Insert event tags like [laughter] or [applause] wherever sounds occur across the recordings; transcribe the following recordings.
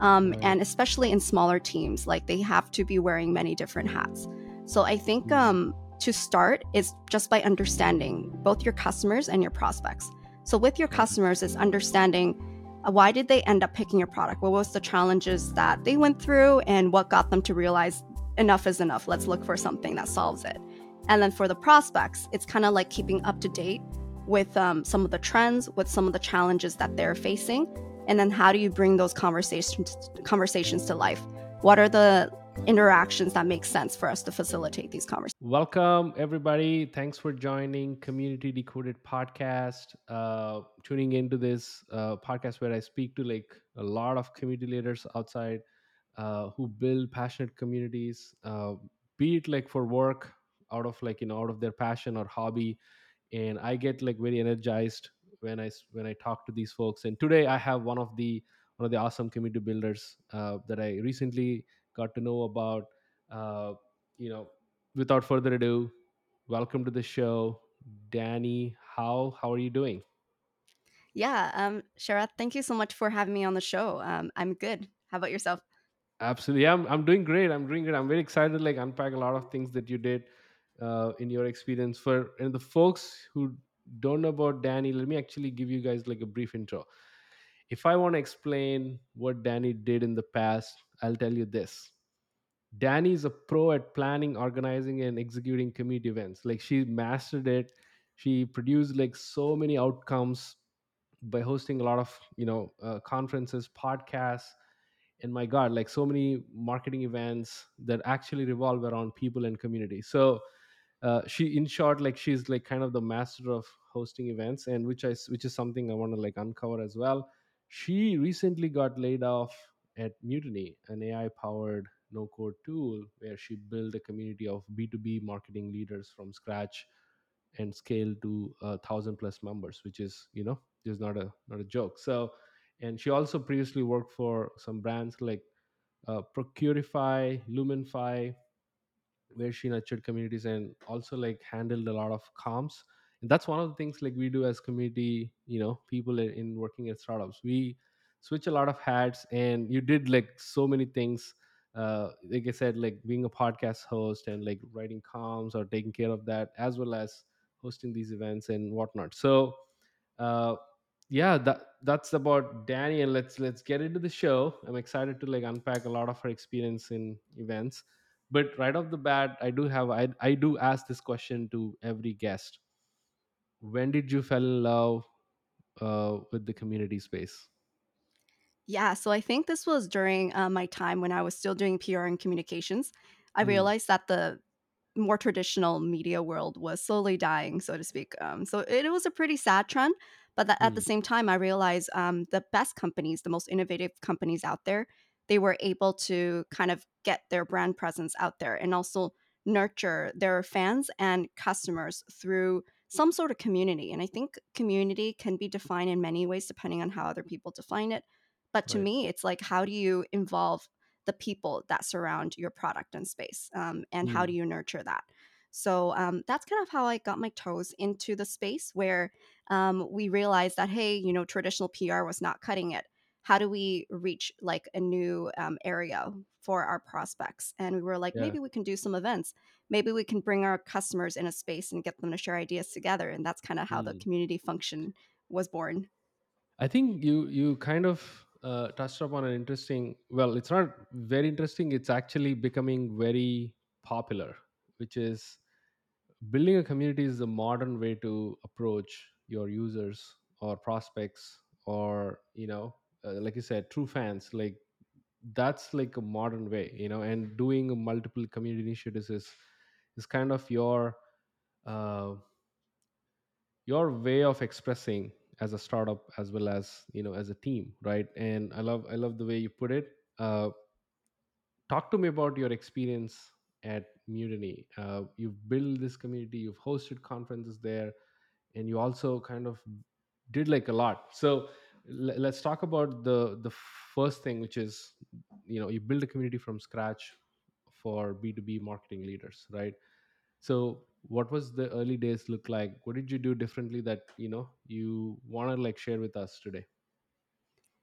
um, and especially in smaller teams, like they have to be wearing many different hats. So I think Mm. um, to start is just by understanding both your customers and your prospects. So with your customers, is understanding uh, why did they end up picking your product? What was the challenges that they went through, and what got them to realize enough is enough. Let's look for something that solves it. And then for the prospects, it's kind of like keeping up to date with um, some of the trends, with some of the challenges that they're facing, and then how do you bring those conversations conversations to life? What are the interactions that make sense for us to facilitate these conversations? Welcome, everybody. Thanks for joining Community Decoded podcast. Uh, tuning into this uh, podcast where I speak to like a lot of community leaders outside uh, who build passionate communities, uh, be it like for work, out of like you know out of their passion or hobby, and I get like very energized when I when I talk to these folks. And today I have one of the one of the awesome community builders uh, that I recently got to know about. Uh, you know, without further ado, welcome to the show, Dani. How how are you doing? Yeah, um, Sharath, thank you so much for having me on the show. Um, I'm good. How about yourself? Absolutely, yeah, I'm I'm doing great. I'm doing great. I'm very excited to like unpack a lot of things that you did uh, in your experience. For and the folks who don't know about Dani, let me actually give you guys like a brief intro. If I want to explain what Dani did in the past, I'll tell you this. Dani is a pro at planning, organizing, and executing community events. Like she mastered it. She produced like so many outcomes by hosting a lot of you know uh, conferences, podcasts, and my god like so many marketing events that actually revolve around people and community so uh, she in short like she's like kind of the master of hosting events and which i which is something i want to like uncover as well she recently got laid off at mutiny an ai powered no code tool where she built a community of b2b marketing leaders from scratch and scale to a thousand plus members which is you know just not a not a joke so and she also previously worked for some brands like uh, Procurify, Lumen5, where she nurtured communities and also like handled a lot of comms. And that's one of the things like we do as community, you know, people in, in working at startups. We switch a lot of hats, and you did like so many things. Uh, like I said, like being a podcast host and like writing comms or taking care of that, as well as hosting these events and whatnot. So, uh, yeah that that's about dani and let's let's get into the show i'm excited to like unpack a lot of her experience in events but right off the bat i do have i, I do ask this question to every guest when did you fell in love uh, with the community space Yeah, so I think this was during uh, my time when I was still doing PR and communications. I mm, realized that the more traditional media world was slowly dying, so to speak. Um, so it, it was a pretty sad trend. But that at the mm, same time, I realized um, the best companies, the most innovative companies out there, they were able to kind of get their brand presence out there and also nurture their fans and customers through some sort of community. And I think community can be defined in many ways depending on how other people define it. But to right me, it's like, how do you involve the people that surround your product and space um, and how do mm, you nurture that so um, that's kind of how i got my toes into the space where um, we realized that hey you know traditional pr was not cutting it how do we reach like a new um, area for our prospects? And we were like yeah. Maybe we can do some events. Maybe we can bring our customers in a space and get them to share ideas together. And that's kind of how the mm. community function was born. I think you you kind of uh, touched upon an interesting well it's not very interesting it's actually becoming very popular which is building a community is a modern way to approach your users or prospects or you know uh, like you said true fans like that's like a modern way you know and doing multiple community initiatives is is kind of your uh, your way of expressing as a startup as well as you know as a team right? And i love i love the way you put it. Uh, talk to me about your experience at mutiny. Uh, you've built this community you've hosted conferences there and you also kind of did like a lot. So let's talk about the the first thing which is you know you build a community from scratch for b2b marketing leaders right? So what was the early days look like? What did you do differently that you know you want to like share with us today?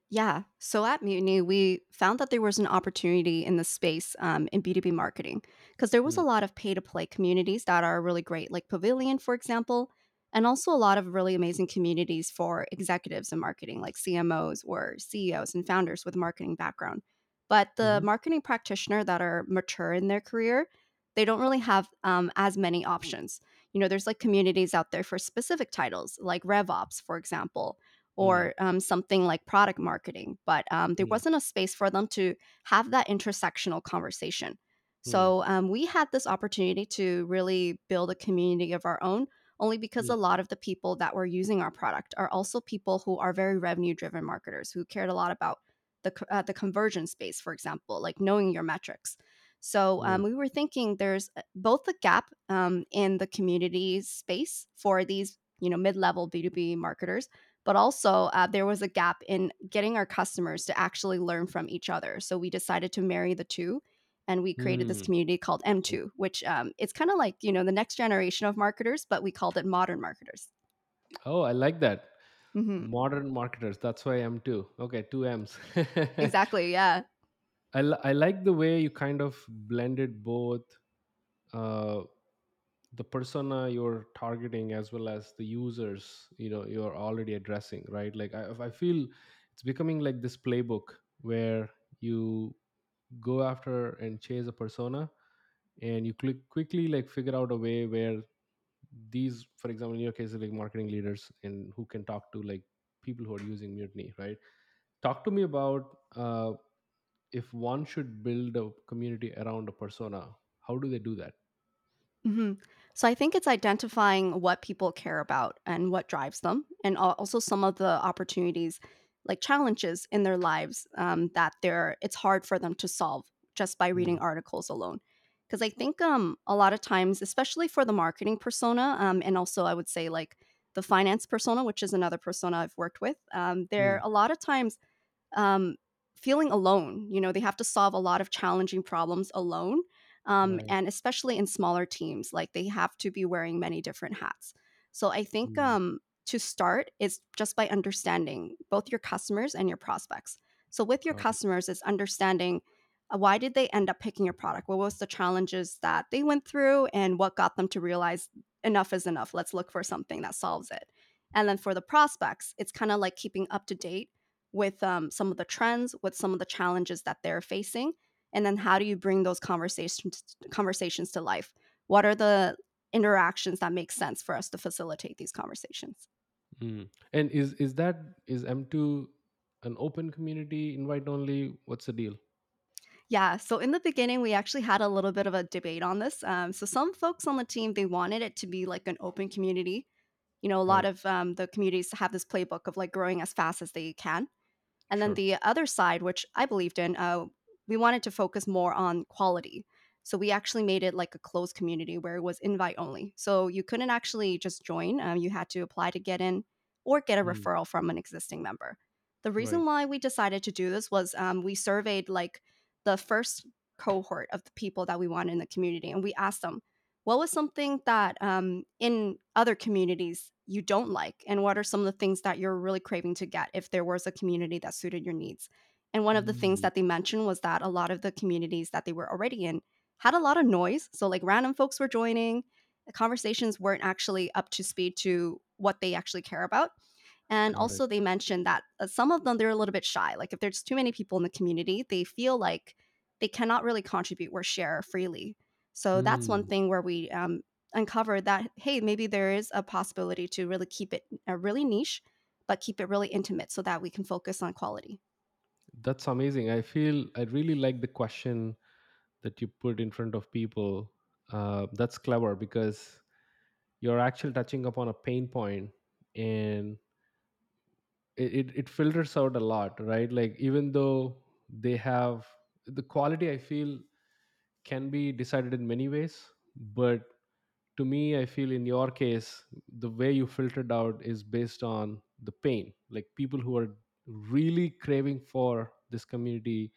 Yeah. So at Mutiny, we found that there was an opportunity in the space um, in B2B marketing because there was a Mm, lot of pay to play communities that are really great, like Pavilion, for example, and also a lot of really amazing communities for executives in marketing, like CMOs or CEOs and founders with marketing background. But the mhm, marketing practitioner that are mature in their career, they don't really have um, as many options. You know, there's like communities out there for specific titles, like RevOps, for example mm, or um, something like product marketing, but um, there mm, wasn't a space for them to have that intersectional conversation. mm, So um, we had this opportunity to really build a community of our own, only because mm, a lot of the people that were using our product are also people who are very revenue driven marketers who cared a lot about the, uh, the conversion space, for example, like knowing your metrics. So mm, um, we were thinking there's uh, both a gap um, in the community space for these you know mid-level b2b marketers but also uh, there was a gap in getting our customers to actually learn from each other. So we decided to marry the two, and we created this mm. community called M2, which um, it's kind of like you know the next generation of marketers, but we called it modern marketers. Oh, I like that. hmm Modern marketers. That's why M2. Okay, two M's. [laughs] Exactly. Yeah. I, li- I like the way you kind of blended both uh, the persona you're targeting as well as the users you know you're already addressing right like I, I feel it's becoming like this playbook where you go after and chase a persona and you click quickly like figure out a way where these for example in your case like marketing leaders and who can talk to like people who are using mutiny right? Talk to me about uh, if one should build a community around a persona how do they do that? Hmm So I think it's identifying what people care about and what drives them, and also some of the opportunities, like challenges in their lives um, that they're it's hard for them to solve just by reading Mm, articles alone. Because I think um, a lot of times, especially for the marketing persona, um, and also I would say like the finance persona, which is another persona I've worked with, um, they're mm, a lot of times um, feeling alone. You know, they have to solve a lot of challenging problems alone. Um, right and especially in smaller teams, like they have to be wearing many different hats. So I think Mm, um, to start is just by understanding both your customers and your prospects. So with your it. customers, is understanding uh, why did they end up picking your product? What was the challenges that they went through, and what got them to realize enough is enough? Let's look for something that solves it. And then for the prospects, it's kind of like keeping up to date with um, some of the trends, with some of the challenges that they're facing, and then how do you bring those conversations conversations to life? What are the interactions that make sense for us to facilitate these conversations? Mm. And is is that is M2 an open community invite only? What's the deal? Yeah, so in the beginning, we actually had a little bit of a debate on this. Um, so some folks on the team they wanted it to be like an open community. You know, a lot Right. of um, the communities have this playbook of like growing as fast as they can. And then Sure. the other side, which I believed in, uh, we wanted to focus more on quality. So we actually made it like a closed community where it was invite only. So you couldn't actually just join. Um, you had to apply to get in or get a Mm. referral from an existing member. The Right. reason why we decided to do this was um, we surveyed like the first cohort of the people that we wanted in the community, and we asked them, what was something that um, in other communities you don't like and what are some of the things that you're really craving to get if there was a community that suited your needs and one of the things Mm. that they mentioned was that a lot of the communities that they were already in had a lot of noise so like random folks were joining the conversations weren't actually up to speed to what they actually care about and Got it. also they mentioned that uh, some of them they're a little bit shy like if there's too many people in the community they feel like they cannot really contribute or share freely so that's one Mm. thing where we um, uncovered that hey maybe there is a possibility to really keep it uh, really niche but keep it really intimate so that we can focus on quality That's amazing. I feel I really like the question that you put in front of people. Uh, that's clever because you're actually touching upon a pain point and it, it, it filters out a lot, right? Like even though they have the quality, I feel can be decided in many ways, but to me i feel in your case the way you filtered out is based on the pain like people who are really craving for this community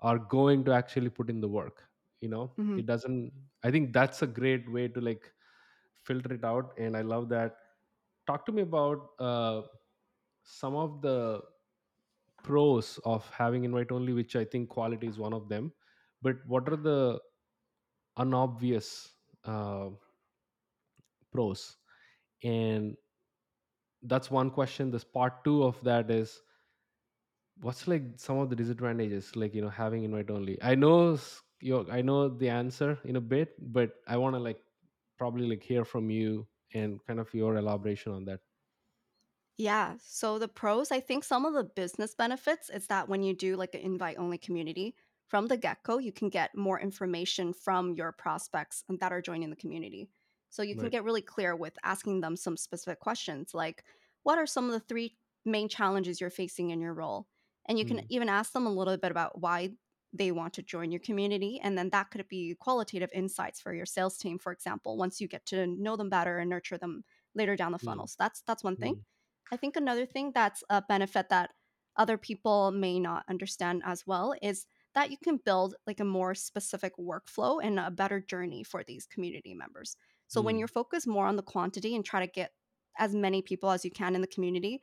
are going to actually put in the work you know? Hmm it doesn't i think that's a great way to like filter it out and i love that. Talk to me about uh, some of the pros of having invite only which i think quality is one of them but what are the unobvious uh, pros? And that's one question. This part two of that is what's like some of the disadvantages like you know having invite only i know your i know the answer in a bit but i want to like probably like hear from you and kind of your elaboration on that Yeah. So the pros, I think some of the business benefits is that when you do like an invite only community from the get go, you can get more information from your prospects that are joining the community. So you can right get really clear with asking them some specific questions like, what are some of the three main challenges you're facing in your role? And you can mm, even ask them a little bit about why they want to join your community. And then that could be qualitative insights for your sales team, for example, once you get to know them better and nurture them later down the funnel. mm, So that's that's one thing. mm, I think another thing that's a benefit that other people may not understand as well is that you can build like a more specific workflow and a better journey for these community members. So when mm, you're focused more on the quantity and try to get as many people as you can in the community,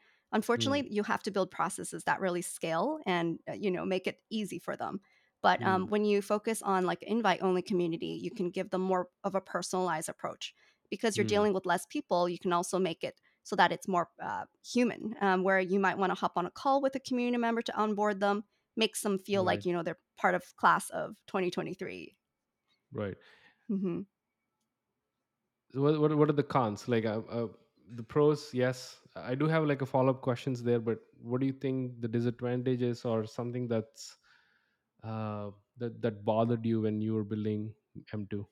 mm, unfortunately, you have to build processes that really scale and uh, you know make it easy for them. But um, mm, when you focus on like invite only community, you can give them more of a personalized approach because you're mm, dealing with less people. You can also make it so that it's more uh, human, um, where you might want to hop on a call with a community member to onboard them, makes them feel like you know they're part of class of 2023. right Mm-hmm. So what, what what are the cons like uh, uh, the pros yes i do have like a follow-up questions there but what do you think the disadvantages or something that's uh, that that bothered you when you were building m2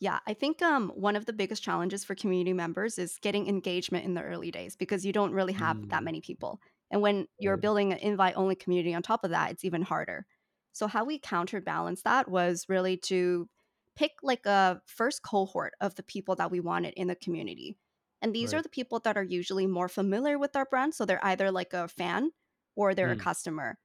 Yeah, I think um, one of the biggest challenges for community members is getting engagement in the early days because you don't really have that mm, many people. And when you're right building an invite only community on top of that, it's even harder. So, how we counterbalance that was really to pick like a first cohort of the people that we wanted in the community. And these are the people that are usually more familiar with our brand. So, they're either like a fan or they're a mm, customer.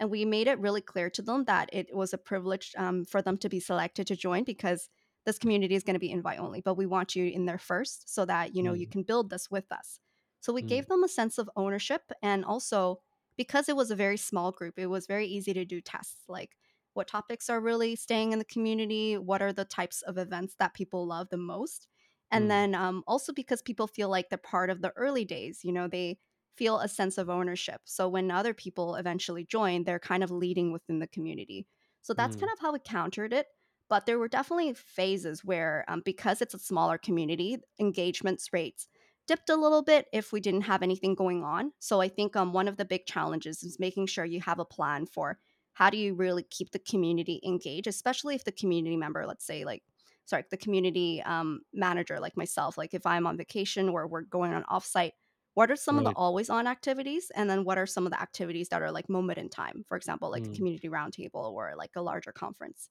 And we made it really clear to them that it was a privilege um, for them to be selected to join because this community is going to be invite only, but we want you in there first so that you know you mm, can build this with us. So we mm, gave them a sense of ownership and also because it was a very small group, it was very easy to do tests like what topics are really staying in the community, what are the types of events that people love the most. And mm, then um, also because people feel like they're part of the early days, you know, they feel a sense of ownership. So when other people eventually join, they're kind of leading within the community. So that's mm, kind of how we countered it. But there were definitely phases where, um, because it's a smaller community, engagements rates dipped a little bit if we didn't have anything going on. So I think um, one of the big challenges is making sure you have a plan for how do you really keep the community engaged, especially if the community member, let's say, like, sorry, the community um, manager, like myself, like if I'm on vacation or we're going on offsite, what are some of the always on activities? And then what are some of the activities that are like moment in time? For example, like a mm, community roundtable or like a larger conference.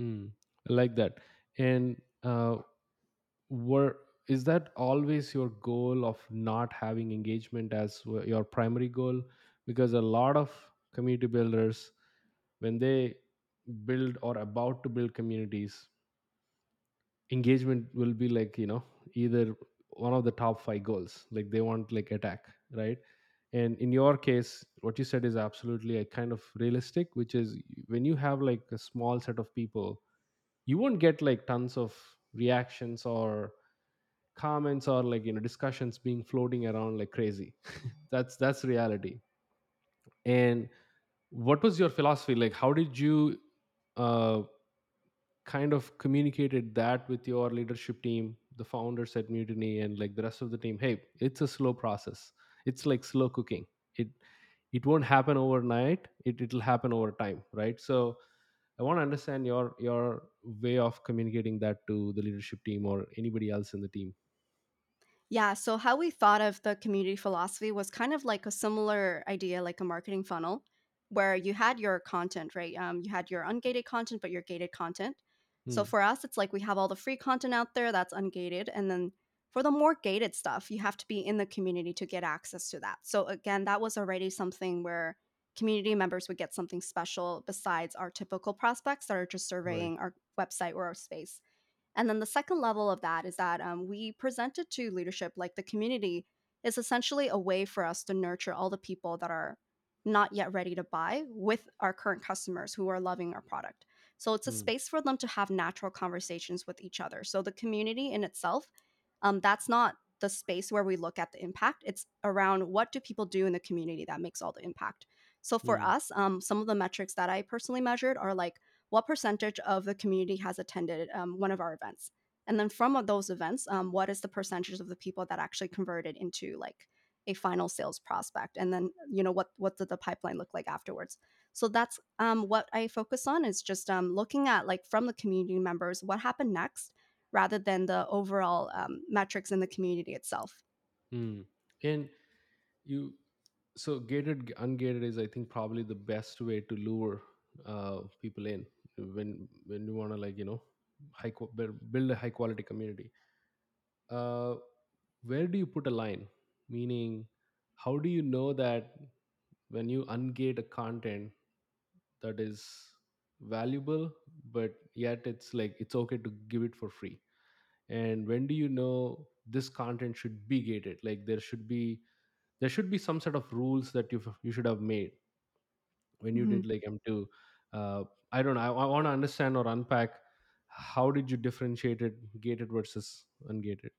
mm. i like that and uh, were is that always your goal of not having engagement as your primary goal because a lot of community builders when they build or about to build communities engagement will be like you know either one of the top five goals like they want like attack right? And in your case what you said is absolutely a kind of realistic which is when you have like a small set of people you won't get like tons of reactions or comments or like you know discussions being floating around like crazy. [laughs] That's that's reality. And what was your philosophy? Like how did you uh, kind of communicated that with your leadership team the founders at mutiny and like the rest of the team hey it's a slow process. It's like slow cooking. It it won't happen overnight. It it'll happen over time right? So i want to understand your your way of communicating that to the leadership team or anybody else in the team. Yeah, so how we thought of the community philosophy was kind of like a similar idea, like a marketing funnel, where you had your content, right? Um, you had your ungated content, but your gated content. So Hmm. for us, it's like we have all the free content out there that's ungated. And then for the more gated stuff, you have to be in the community to get access to that. So again, that was already something where community members would get something special besides our typical prospects that are just right surveying our website or our space. And then the second level of that is that um, we presented to leadership like the community is essentially a way for us to nurture all the people that are not yet ready to buy with our current customers who are loving our product. So it's a Mm, space for them to have natural conversations with each other. So the community in itself, um, that's not the space where we look at the impact. It's around what do people do in the community that makes all the impact. So for mm, us, um, some of the metrics that I personally measured are like what percentage of the community has attended um, one of our events, and then from those events, um, what is the percentage of the people that actually converted into like a final sales prospect, and then you know what what did the pipeline look like afterwards. So that's um, what I focus on is just um, looking at like from the community members what happened next rather than the overall um, metrics in the community itself. mm. And you so gated ungated is i think probably the best way to lure uh, people in when when you want to like you know high build a high quality community uh, where do you put a line meaning how do you know that when you ungate a content that is valuable but yet it's like it's okay to give it for free. And when do you know this content should be gated? Like there should be there should be some sort of rules that you you should have made when you did like m2 uh, i don't know i, I want to understand or unpack how did you differentiate it gated versus ungated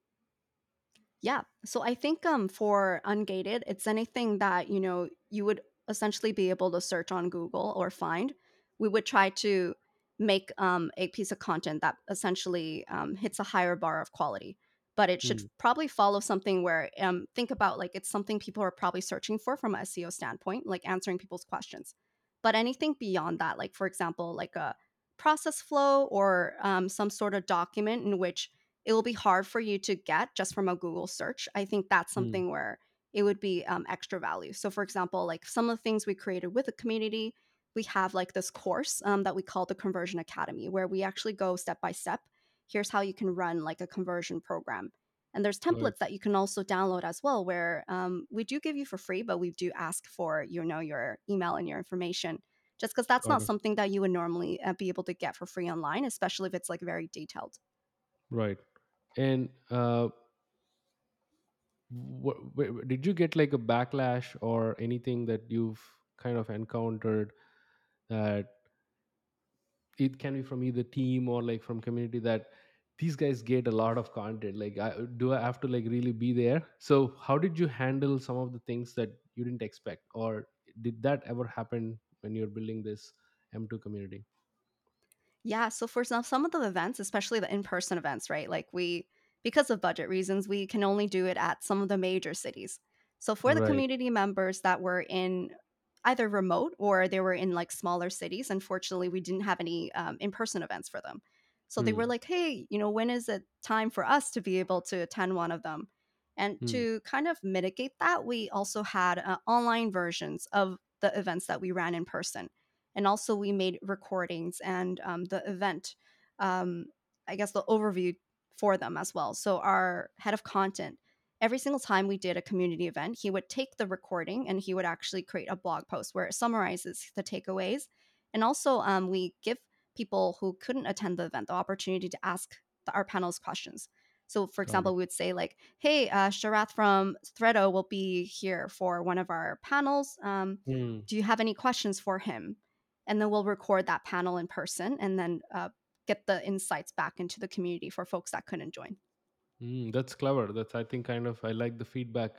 Yeah. So I think um for ungated, it's anything that, you know, you would essentially be able to search on Google or find. We would try to make um a piece of content that essentially um, hits a higher bar of quality. But it should Hmm. probably follow something where um think about like it's something people are probably searching for from a SEO standpoint, like answering people's questions. But anything beyond that, like for example, like a process flow or um, some sort of document in which it will be hard for you to get just from a Google search. I think that's Hmm. something where it would be um, extra value. So, for example, like some of the things we created with the community, we have like this course um, that we call the Conversion Academy, where we actually go step by step. Here's how you can run like a conversion program. And there's right templates that you can also download as well, where um, we do give you for free, but we do ask for you know your email and your information, just because that's not something that you would normally uh, be able to get for free online, especially if it's like very detailed. right and uh what, did you get like a backlash or anything that you've kind of encountered that it can be from either team or like from community that these guys get a lot of content? Like I, do i have to like really be there? So how did you handle some of the things that you didn't expect? Or did that ever happen when you're building this m2 community? Yeah, so for some some of the events, especially the in-person events, right? Like we because of budget reasons, we can only do it at some of the major cities. So for the right community members that were in either remote or they were in like smaller cities, unfortunately, we didn't have any um, in-person events for them. So they were hmm. like, "Hey, you know, when is it time for us to be able to attend one of them?" And Hmm. to kind of mitigate that, we also had uh, online versions of the events that we ran in person and also we made recordings and um, the event um, i guess the overview for them as well. So our head of content every single time we did a community event he would take the recording and he would actually create a blog post where it summarizes the takeaways. And also um, we give people who couldn't attend the event the opportunity to ask the, our panelists questions. So for example we would say like hey uh, sharath from threado will be here for one of our panels. Um, Hmm. do you have any questions for him? And then we'll record that panel in person and then uh, get the insights back into the community for folks that couldn't join. Mm, that's clever. That's I think kind of I like the feedback,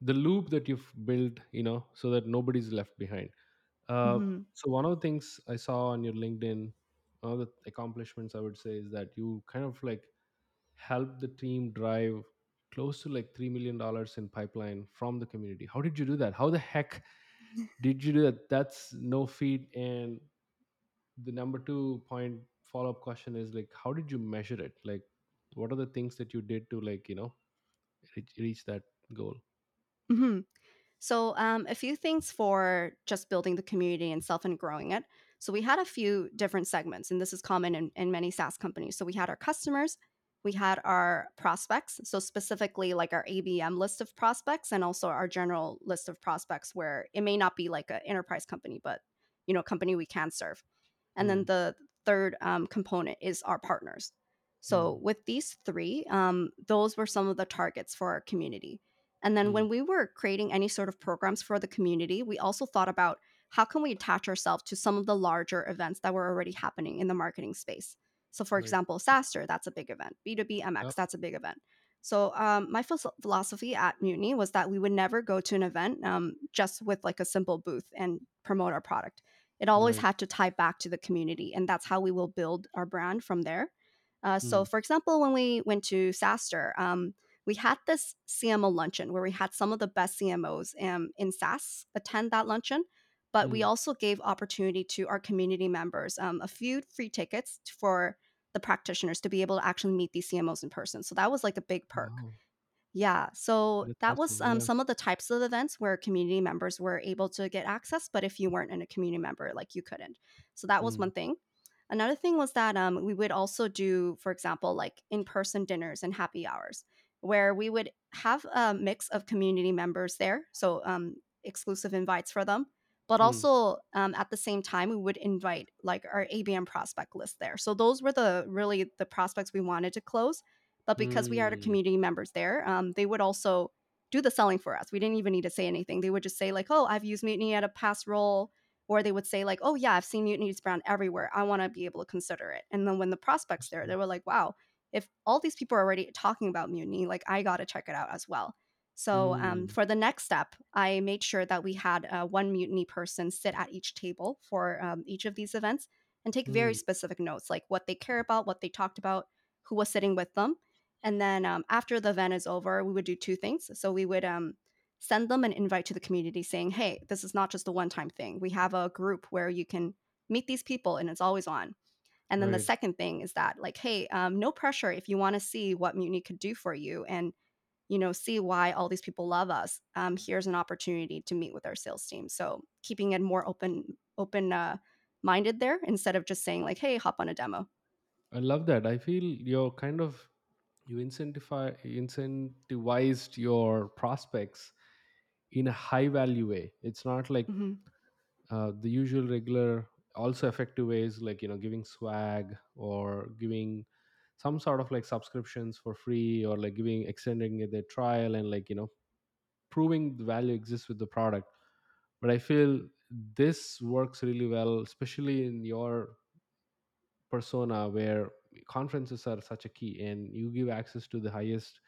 the loop that you've built, you know, so that nobody's left behind. Uh, hmm so one of the things I saw on your LinkedIn, one of the accomplishments I would say is that you kind of like help the team drive close to like three million dollars in pipeline from the community. How did you do that? How the heck [laughs] did you do that? That's no feat. And the number two point follow up question is like, how did you measure it? Like, what are the things that you did to like you know reach, reach that goal? hmm So, um, a few things for just building the community and self and growing it. So, we had a few different segments, and this is common in, in many SaaS companies. So, we had our customers, we had our prospects. So, specifically, like our ABM list of prospects, and also our general list of prospects, where it may not be like an enterprise company, but you know, a company we can serve. And then Hmm. the third um, component is our partners. So, Hmm. with these three, um, those were some of the targets for our community And then mm, when we were creating any sort of programs for the community, we also thought about how can we attach ourselves to some of the larger events that were already happening in the marketing space. So, for right. example, SaaStr, that's a big event. B2B Yep. MX, that's a big event. So, um, my phil- philosophy at Mutiny was that we would never go to an event um, just with like a simple booth and promote our product. It always Right. had to tie back to the community, and that's how we will build our brand from there. Uh, so, Mm, for example, when we went to SaaStr, um, we had this CMO luncheon where we had some of the best CMOs um, in SaaS attend that luncheon. But we mm. also gave opportunity to our community members um, a few free tickets for the practitioners to be able to actually meet these CMOs in person. So that was like a big perk. Wow. Yeah, so That's that was awesome. um, Yeah. some of the types of events where community members were able to get access, but if you weren't in a community member, like you couldn't. So that was Mm, one thing. Another thing was that um, we would also do, for example, like in person dinners and happy hours, where we would have a mix of community members there. So um, exclusive invites for them. But mm, also um, at the same time, we would invite like our ABM prospect list there. So those were the really the prospects we wanted to close but because we had our mm. community members there, um, they would also do the selling for us. We didn't even need to say anything. They would just say like, "Oh, I've used Mutiny at a past role," or they would say like, "Oh yeah, I've seen Mutiny's brand everywhere. I want to be able to consider it." And then when the prospects there, they were like, "Wow, if all these people are already talking about Mutiny, like I got to check it out as well." So um, Mm, for the next step, I made sure that we had uh, one Mutiny person sit at each table for um, each of these events and take very mm, specific notes, like what they care about, what they talked about, who was sitting with them, and then um, after the event is over, we would do two things. So we would um, send them an invite to the community saying, hey, this is not just a one time thing. We have a group where you can meet these people and it's always on. And then the second thing is that, like, hey, um, no pressure if you want to see what Mutiny could do for you and, you know, see why all these people love us. Um, here's an opportunity to meet with our sales team. So keeping it more open, open uh, minded there instead of just saying like, hey, hop on a demo. I love that. I feel you're kind of you incentivize incentivized your prospects in a high value way. It's not like hmm uh, the usual regular also effective ways like you know giving swag or giving some sort of like subscriptions for free or like giving extending the trial and like you know proving the value exists with the product but i feel this works really well especially in your persona where conferences are such a key and you give access to the highest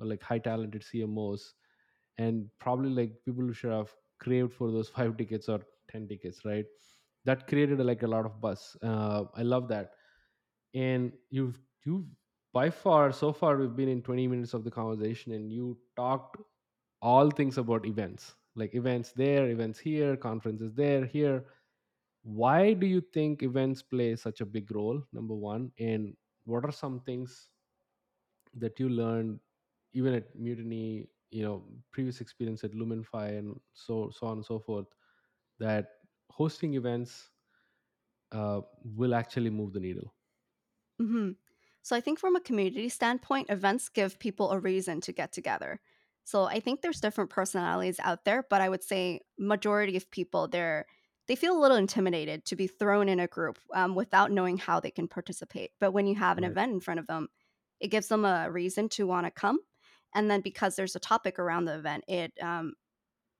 like high talented cmos and probably like people who should have craved for those [laughs] five tickets or 10 tickets right? That created like a lot of buzz. Uh, i love that. And you've you've by far so far we've been in 20 minutes of the conversation and you talked all things about events. Like events there events here conferences there here why do you think events play such a big role number one and what are some things that you learned even at mutiny you know previous experience at lumen5 and so so on and so forth that hosting events uh, will actually move the needle hmm So I think from a community standpoint, events give people a reason to get together. So I think there's different personalities out there, but I would say majority of people they're they feel a little intimidated to be thrown in a group um, without knowing how they can participate. But when you have an right event in front of them, it gives them a reason to want to come. And then because there's a topic around the event, it um,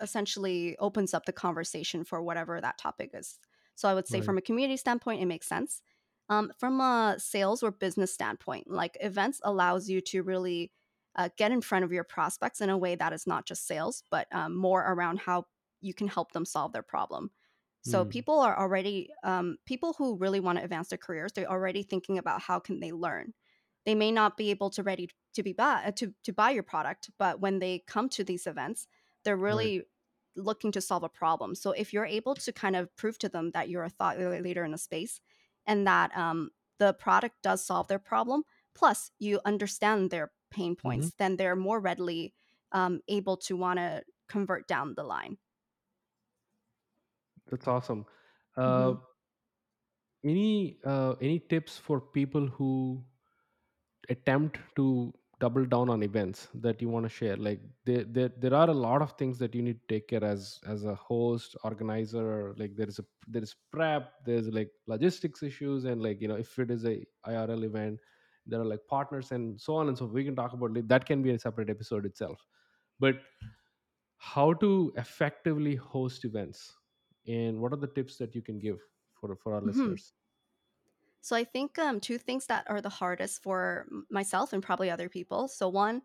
essentially opens up the conversation for whatever that topic is. So I would say right from a community standpoint, it makes sense. Um, from a sales or business standpoint, like events allows you to really uh, get in front of your prospects in a way that is not just sales, but um, more around how you can help them solve their problem. So Hmm. people are already um, people who really want to advance their careers. They're already thinking about how can they learn. They may not be able to ready to be buy, to to buy your product, but when they come to these events, they're right really looking to solve a problem. So if you're able to kind of prove to them that you're a thought leader in the space and that um, the product does solve their problem, plus you understand their pain hmm points, then they're more readily um, able to want to convert down the line. That's awesome. Uh, hmm any uh, any tips for people who attempt to double down on events that you want to share? Like there, there there are a lot of things that you need to take care as as a host organizer like there is a there is prep there's like logistics issues and like you know if it is a irl event there are like partners and so on and so Forth. we can talk about like, that can be a separate episode itself. But how to effectively host events and what are the tips that you can give for for our Mhm. listeners So I think um, two things that are the hardest for myself and probably other people. So one,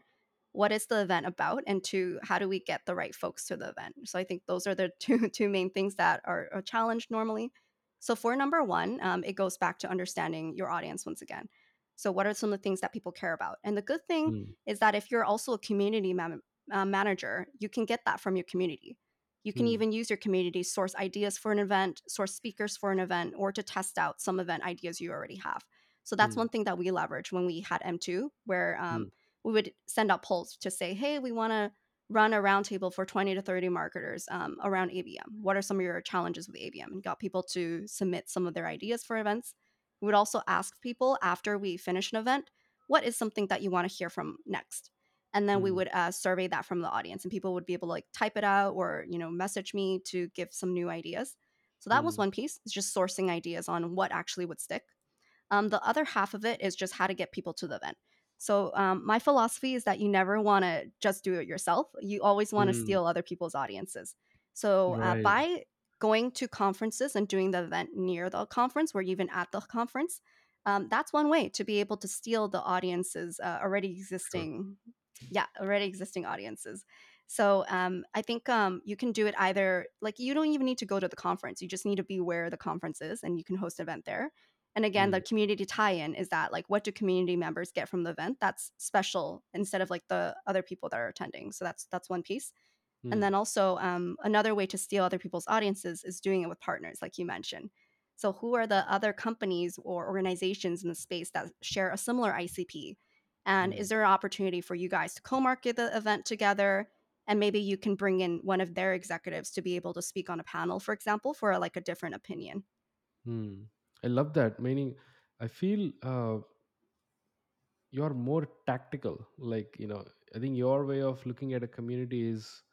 what is the event about, and two, how do we get the right folks to the event? So I think those are the [laughs] two two main things that are a challenge normally. So for number one, um, it goes back to understanding your audience once again. So what are some of the things that people care about? And the good thing Hmm. is that if you're also a community uh, manager, you can get that from your community. You can Hmm. even use your community source ideas for an event, source speakers for an event, or to test out some event ideas you already have. So that's Hmm. one thing that we leverage when we had M2, where um, Hmm. we would send out polls to say, hey, we want to run a roundtable for 20 to 30 marketers um, around ABM. What are some of your challenges with ABM? And got people to submit some of their ideas for events. We would also ask people after we finish an event, what is something that you want to hear from next? And then we Hmm. would uh, survey that from the audience, and people would be able to like type it out or you know message me to give some new ideas. So that was Hmm. one piece, is just sourcing ideas on what actually would stick. Um, the other half of it is just how to get people to the event. So um, my philosophy is that you never want to just do it yourself. You always want to Hmm. steal other people's audiences. So uh, by going to conferences and doing the event near the conference, or even at the conference, um, that's one way to be able to steal the audience's uh, already sure existing, yeah, already existing audiences. So um, I think um, you can do it either like you don't even need to go to the conference. You just need to be where the conference is, and you can host an event there and again, Hmm. the community tie-in is that like what do community members get from the event that's special instead of like the other people that are attending. So that's that's one piece. And Hmm. then also um, another way to steal other people's audiences is doing it with partners, like you mentioned. So who are the other companies or organizations in the space that share a similar ICP? And Hmm. is there an opportunity for you guys to co-market the event together? And maybe you can bring in one of their executives to be able to speak on a panel, for example, for like a different opinion. Hmm. i love that meaning i feel uh, you're more tactical like you know i think your way of looking at a community is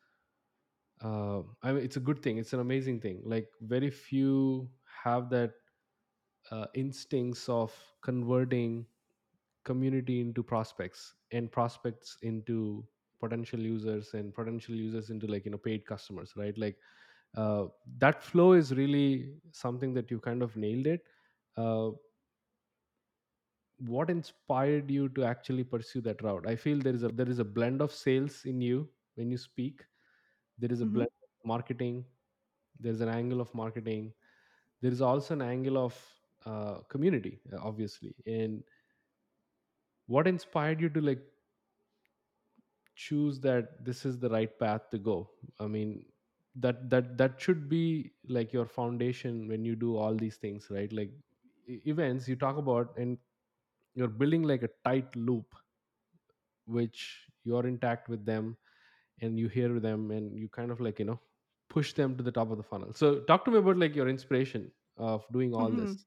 uh, i mean it's a good thing it's an amazing thing like very few have that uh, instincts of converting community into prospects and prospects into potential users and potential users into like you know paid customers right? Like uh, that flow is really something that you kind of nailed it. Uh, what inspired you to actually pursue that route? I feel there is a there is a blend of sales in you when you speak. There is a Mhm. blend of marketing. There's an angle of marketing. There is also an angle of uh, community obviously. And what inspired you to like choose that this is the right path to go? I mean that that that should be like your foundation when you do all these things right? Like e- events you talk about and you're building like a tight loop which you're intact with them and you hear them and you kind of like you know push them to the top of the funnel. So talk to me about like your inspiration of doing all Mhm. this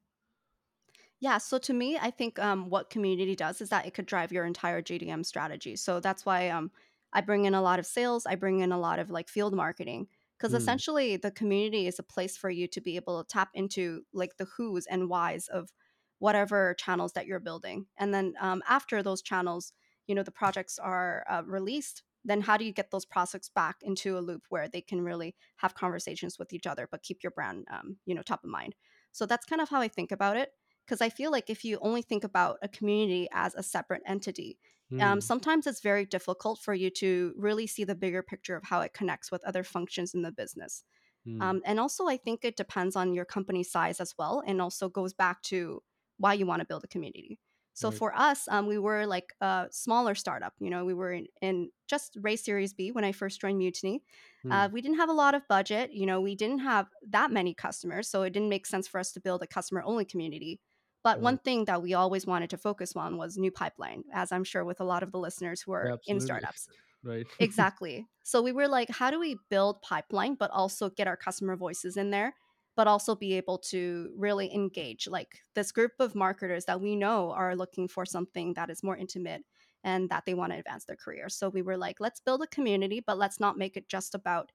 Yeah, so to me, I think um, what community does is that it could drive your entire GTM strategy. So that's why um, I bring in a lot of sales. I bring in a lot of like field marketing because Hmm. essentially the community is a place for you to be able to tap into like the who's and whys of whatever channels that you're building. And then um, after those channels, you know, the projects are uh, released. Then how do you get those prospects back into a loop where they can really have conversations with each other, but keep your brand, um, you know, top of mind? So that's kind of how I think about it because I feel like if you only think about a community as a separate entity, um, Hmm. sometimes it's very difficult for you to really see the bigger picture of how it connects with other functions in the business. Hmm. Um, and also, I think it depends on your company size as well, and also goes back to why you want to build a community. So right for us, um, we were like a smaller startup. You know, we were in, in just raised Series B when I first joined Mutiny. Hmm. Uh, we didn't have a lot of budget. You know, we didn't have that many customers, so it didn't make sense for us to build a customer only community. But one thing that we always wanted to focus on was new pipeline, as I'm sure with a lot of the listeners who are in startups. [laughs] right Exactly. So we were like, how do we build pipeline, but also get our customer voices in there, but also be able to really engage like this group of marketers that we know are looking for something that is more intimate and that they want to advance their career. So we were like, let's build a community, but let's not make it just about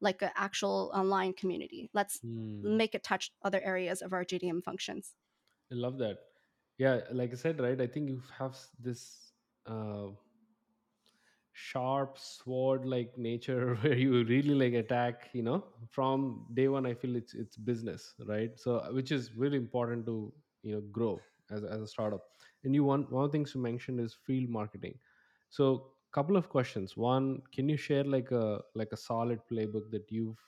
like an actual online community. Let's Hmm. make it touch other areas of our GTM functions. I love that. Yeah, like I said, right? I think you have this uh, sharp sword like nature [laughs] where you really like attack you know from day one i feel it's it's business right so uh, which is really important to you know grow as, as a startup and you want one of the things you mentioned is field marketing so couple of questions one can you share like a like a solid playbook that you've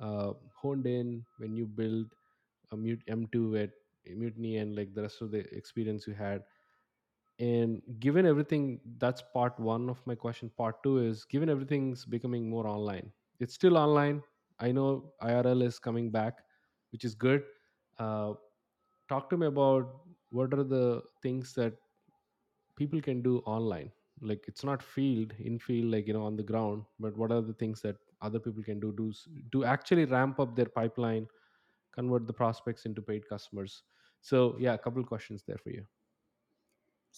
uh, honed in when you build a mute m2 at mutiny and like the rest of the experience you had. And given everything that's part one of my question. Part two is given everything's becoming more online it's still online. I know irl is coming back which is good. Uh, talk to me about what are the things that people can do online? Like it's not field in field like you know on the ground but what are the things that other people can do s- to actually ramp up their pipeline convert the prospects into paid customers so yeah a couple questions there for you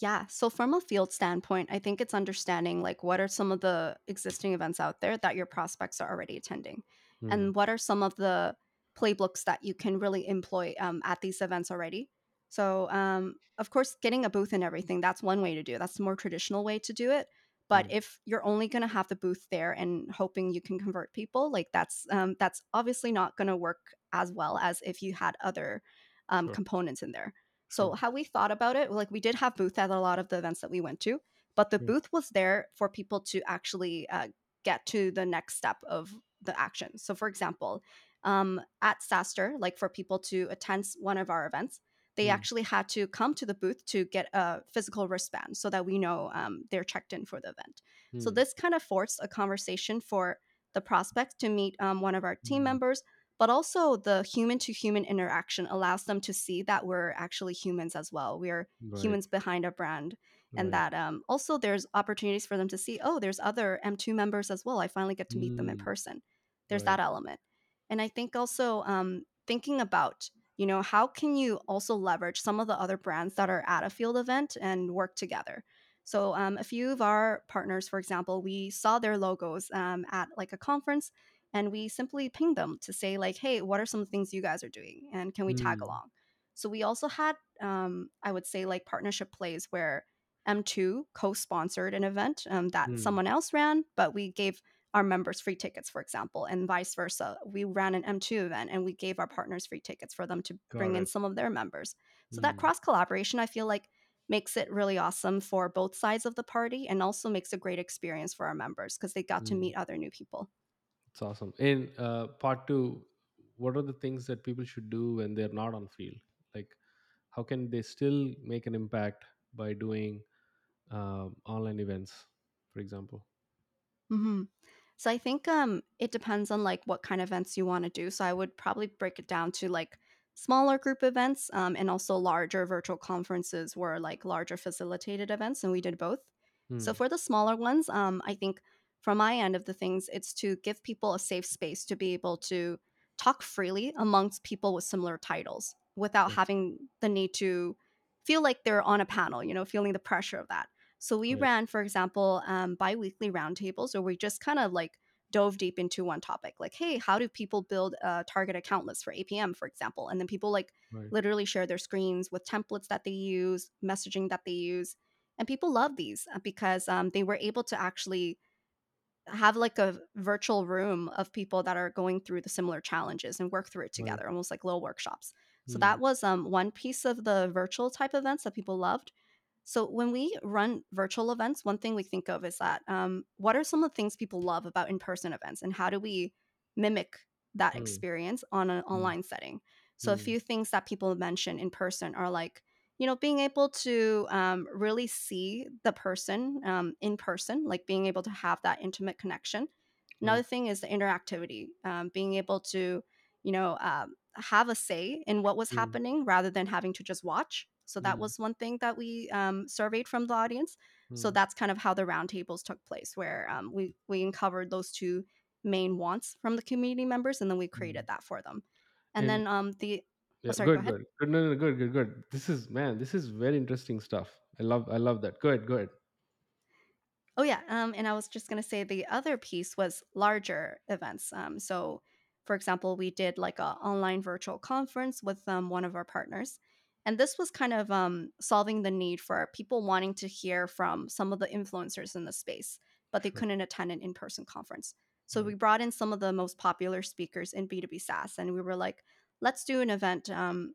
Yeah. So from a field standpoint, I think it's understanding like what are some of the existing events out there that your prospects are already attending, Hmm. and what are some of the playbooks that you can really employ um, at these events already. So, um, of course, getting a booth and everything, that's one way to do it. That's the more traditional way to do it. But Hmm. if you're only going to have the booth there and hoping you can convert people, like that's um, that's obviously not going to work as well as if you had other um, sure components in there. So how we thought about it, like we did have booth at a lot of the events that we went to, but the yeah. booth was there for people to actually uh, get to the next step of the action. So for example, um, at SaaStr, like for people to attend one of our events, they Hmm. actually had to come to the booth to get a physical wristband so that we know um, they're checked in for the event. So Hmm. this kind of forced a conversation for the prospects to meet um, one of our team Hmm. members but also the human to human interaction allows them to see that we're actually humans as well we're right humans behind a brand and right that um, also there's opportunities for them to see oh there's other m2 members as well i finally get to meet them in Hmm. person there's right that element and i think also um, thinking about you know how can you also leverage some of the other brands that are at a field event and work together so um, a few of our partners for example we saw their logos um, at like a conference and we simply pinged them to say like hey what are some things you guys are doing and can we tag Hmm. along so we also had um, i would say like partnership plays where m2 co-sponsored an event um, that Hmm. someone else ran but we gave our members free tickets for example and vice versa. We ran an m2 event and we gave our partners free tickets for them to got bring in some of their members. So that Hmm. cross collaboration i feel like makes it really awesome for both sides of the party and also makes a great experience for our members because they got to Hmm. meet other new people. It's awesome. In uh, part two what are the things that people should do when they're not on field? Like how can they still make an impact by doing um, online events for example? Hmm So I think um it depends on like what kind of events you want to do. So I would probably break it down to like smaller group events um, and also larger virtual conferences were like larger facilitated events and we did both. So Hmm. for the smaller ones, um, I think from my end of the things, it's to give people a safe space to be able to talk freely amongst people with similar titles without having the need to feel like they're on a panel, you know, feeling the pressure of that. So we Right. ran, for example, um, bi-weekly roundtables where we just kind of like dove deep into one topic, like, hey, how do people build a target account list for ABM, for example? And then people like Right. literally share their screens with templates that they use, messaging that they use, and people love these uh, because um, they were able to actually have like a virtual room of people that are going through the similar challenges and work through it Right. together, almost like little workshops. So Hmm. that was um, one piece of the virtual type events that people loved. So when we run virtual events, one thing we think of is that um, what are some of the things people love about in-person events, and how do we mimic that Hmm. experience on an Hmm. online setting? So a Hmm. few things that people mention in person are like, you know, being able to um, really see the person um, in person, like being able to have that intimate connection. Right. Another thing is the interactivity, um, being able to, you know, um, have a say in what was Hmm. happening rather than having to just watch. So that Hmm. was one thing that we um, surveyed from the audience. So Hmm. that's kind of how the roundtables took place, where um, we we uncovered those two main wants from the community members, and then we created that for them. And And then um, the oh, sorry, good, ahead. good, good. No, no, good, good, good. This is man. This is very interesting stuff. I love, I love that. Good, good. Oh yeah, um, and I was just gonna say the other piece was larger events. Um, so, for example, we did like a online virtual conference with um, one of our partners, and this was kind of um, solving the need for people wanting to hear from some of the influencers in the space. but they couldn't attend an in-person conference. So we brought in some of the most popular speakers in B2B SaaS, and we were like, let's do an event um,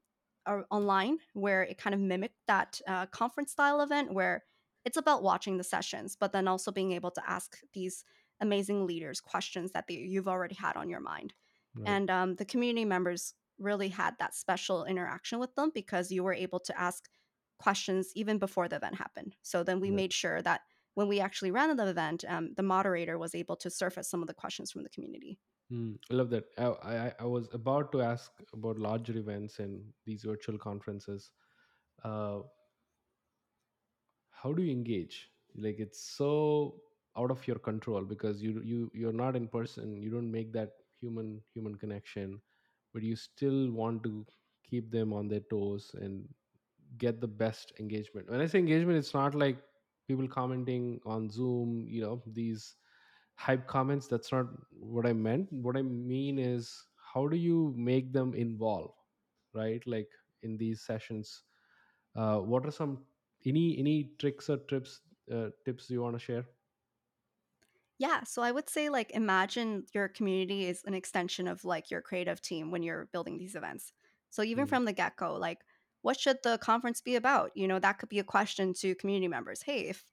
online where it kind of mimicked that uh, conference style event where it's about watching the sessions, but then also being able to ask these amazing leaders questions that they, you've already had on your mind. Right. And um, the community members really had that special interaction with them because you were able to ask questions even before the event happened. So then we Right. made sure that when we actually ran the event, um, the moderator was able to surface some of the questions from the community. Mm, I love that. I, I I was about to ask about larger events and these virtual conferences. Uh, how do you engage? Like it's so out of your control because you you you're not in person. You don't make that human human connection, but you still want to keep them on their toes and get the best engagement. When I say engagement, it's not like people commenting on Zoom. You know these hype comments. That's not what I meant. What I mean is how do you make them involve, right? Like in these sessions uh, what are some any any tricks or tips uh, tips you want to share? Yeah, so I would say like imagine your community is an extension of like your creative team when you're building these events. So even Mm, from the get-go, like what should the conference be about? You know, that could be a question to community members. Hey, if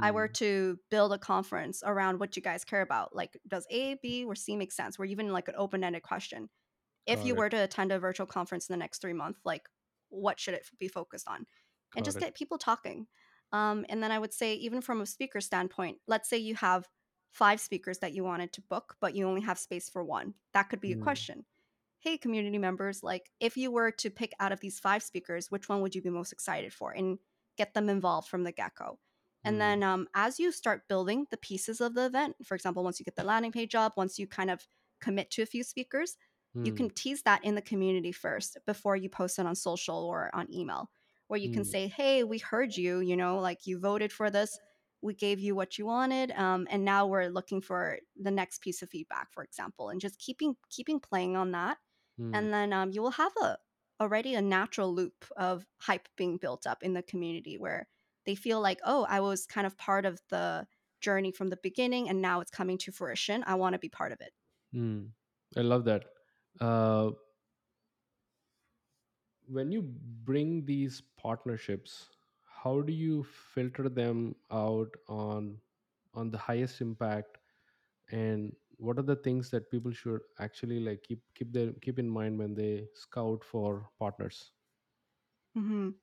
I were mm, to build a conference around what you guys care about, like does A, B, or C make sense? Or even like an open-ended question. If got you it. were to attend a virtual conference in the next three months, like what should it be focused on? And Got just it. get people talking. Um, and then I would say, even from a speaker standpoint, let's say you have five speakers that you wanted to book, but you only have space for one. That could be a Mm, question. Hey, community members, like if you were to pick out of these five speakers, which one would you be most excited for? And get them involved from the get go. And mm, then um, as you start building the pieces of the event, for example, once you get the landing page up, once you kind of commit to a few speakers, you mm, can tease that in the community first before you post it on social or on email, where you can mm, say, Hey, we heard you, you know, like you voted for this. We gave you what you wanted. Um, and now we're looking for the next piece of feedback, for example, and just keeping keeping playing on that. mm, And then um, you will have a already a natural loop of hype being built up in the community where they feel like, oh, I was kind of part of the journey from the beginning and now it's coming to fruition. I want to be part of it. mm. I love that. Uh, when you bring these partnerships, how do you filter them out on on the highest impact, and what are the things that people should actually like keep keep their keep in mind when they scout for partners? Mhm.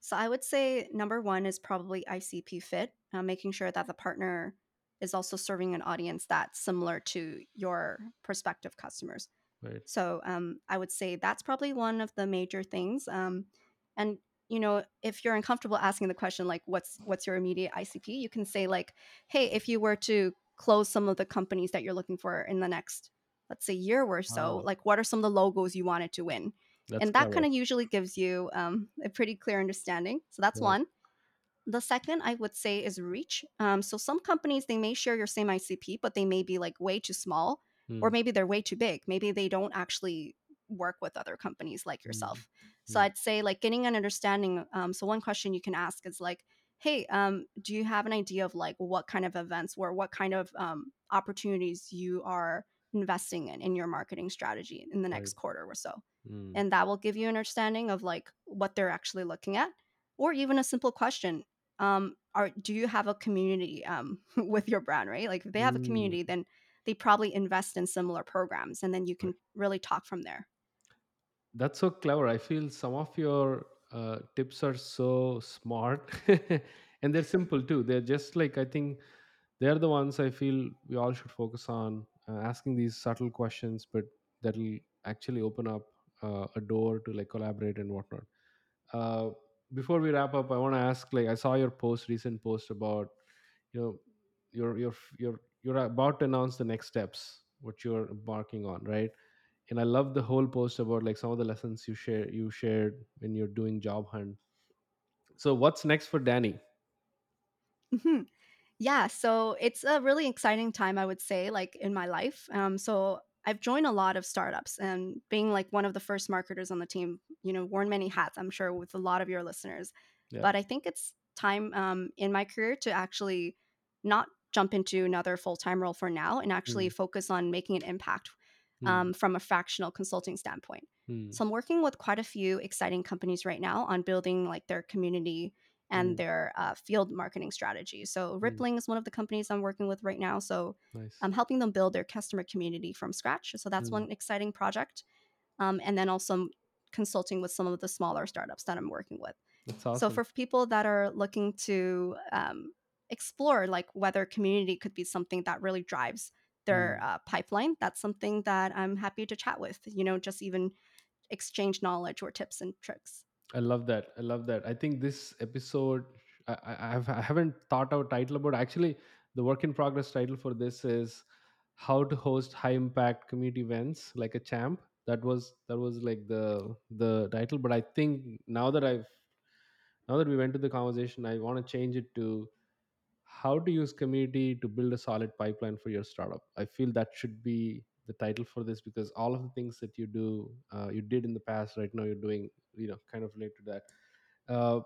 So I would say number one is probably ICP fit, uh, making sure that the partner is also serving an audience that's similar to your prospective customers. Right. So um, I would say that's probably one of the major things. Um, and you know, if you're uncomfortable asking the question like, "What's what's your immediate ICP?" You can say like, "Hey, if you were to close some of the companies that you're looking for in the next, let's say, year or so, Wow, like, what are some of the logos you wanted to win?" that's And that kind of usually gives you um, a pretty clear understanding. So that's Right. one. The second I would say is reach. Um, so some companies they may share your same ICP, but they may be like way too small, or Mm, maybe they're way too big. Maybe they don't actually work with other companies like mm, yourself. So mm. I'd say like getting an understanding. Um, so one question you can ask is like, "Hey, um, do you have an idea of like what kind of events or what kind of um, opportunities you are investing in in your marketing strategy in the Right. next quarter or so?" Mm, and that will give you an understanding of like what they're actually looking at or even a simple question um are do you have a community um [laughs] with your brand right like if they have a mm, community then they probably invest in similar programs and then you can really talk from there That's so clever. I feel some of your uh, tips are so smart [laughs] and they're simple too. They're just like, I think they're the ones I feel we all should focus on uh, asking these subtle questions, but that'll actually open up uh, a door to like collaborate and whatnot. Uh, before we wrap up, I want to ask like, I saw your post, recent post about, you know, you're, you're, you're, you're about to announce the next steps, what you're embarking on, right? And i love the whole post about like some of the lessons you share you shared when you're doing job hunt so what's next for dani Mhm. Yeah, so it's a really exciting time, I would say, like in my life. Um, so I've joined a lot of startups and being like one of the first marketers on the team, you know, worn many hats, I'm sure, with a lot of your listeners. yeah But I think it's time um, in my career to actually not jump into another full time role for now and actually mm, focus on making an impact mm, um, from a fractional consulting standpoint. mm, So I'm working with quite a few exciting companies right now on building like their community and mm, their uh, field marketing strategy. So mm. Rippling is one of the companies I'm working with right now. So nice I'm helping them build their customer community from scratch. So that's mm, one exciting project. Um, and then also consulting with some of the smaller startups that I'm working with. that's So for people that are looking to um, explore like whether community could be something that really drives their Mm. uh, pipeline, that's something that I'm happy to chat with. You know, just even exchange knowledge or tips and tricks. I love that. I love that. I think this episode, I, I, I haven't thought out title about. Actually, the work in progress title for this is how to host high impact community events like a champ. That was that was like the the title. But I think now that I've now that we went to the conversation, I want to change it to how to use community to build a solid pipeline for your startup. I feel that should be the title for this because all of the things that you do, uh, you did in the past, right now you're doing, you know, kind of relate to that uh,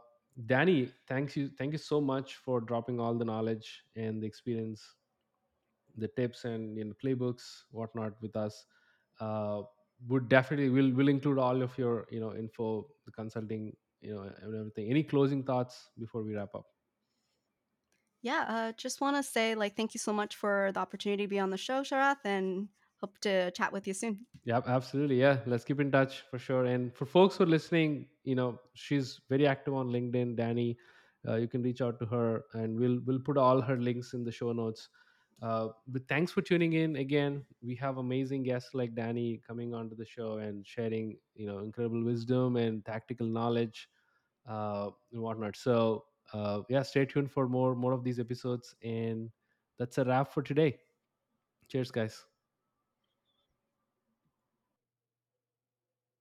Dani, thanks you, thank you so much for dropping all the knowledge and the experience, the tips and you know, playbooks, whatnot with us. Uh, would definitely will will include all of your you know info, the consulting, you know, and everything. Any closing thoughts before we wrap up? Yeah, uh, just want to say like thank you so much for the opportunity to be on the show, Sharath, and hope to chat with you soon. Yeah, absolutely. Yeah, let's keep in touch for sure. And for folks who are listening, you know, she's very active on LinkedIn. Dani, uh, you can reach out to her, and we'll we'll put all her links in the show notes. Uh, but thanks for tuning in again. We have amazing guests like Dani coming onto the show and sharing, you know, incredible wisdom and tactical knowledge uh, and whatnot. So uh, yeah, stay tuned for more more of these episodes. And that's a wrap for today. Cheers, guys.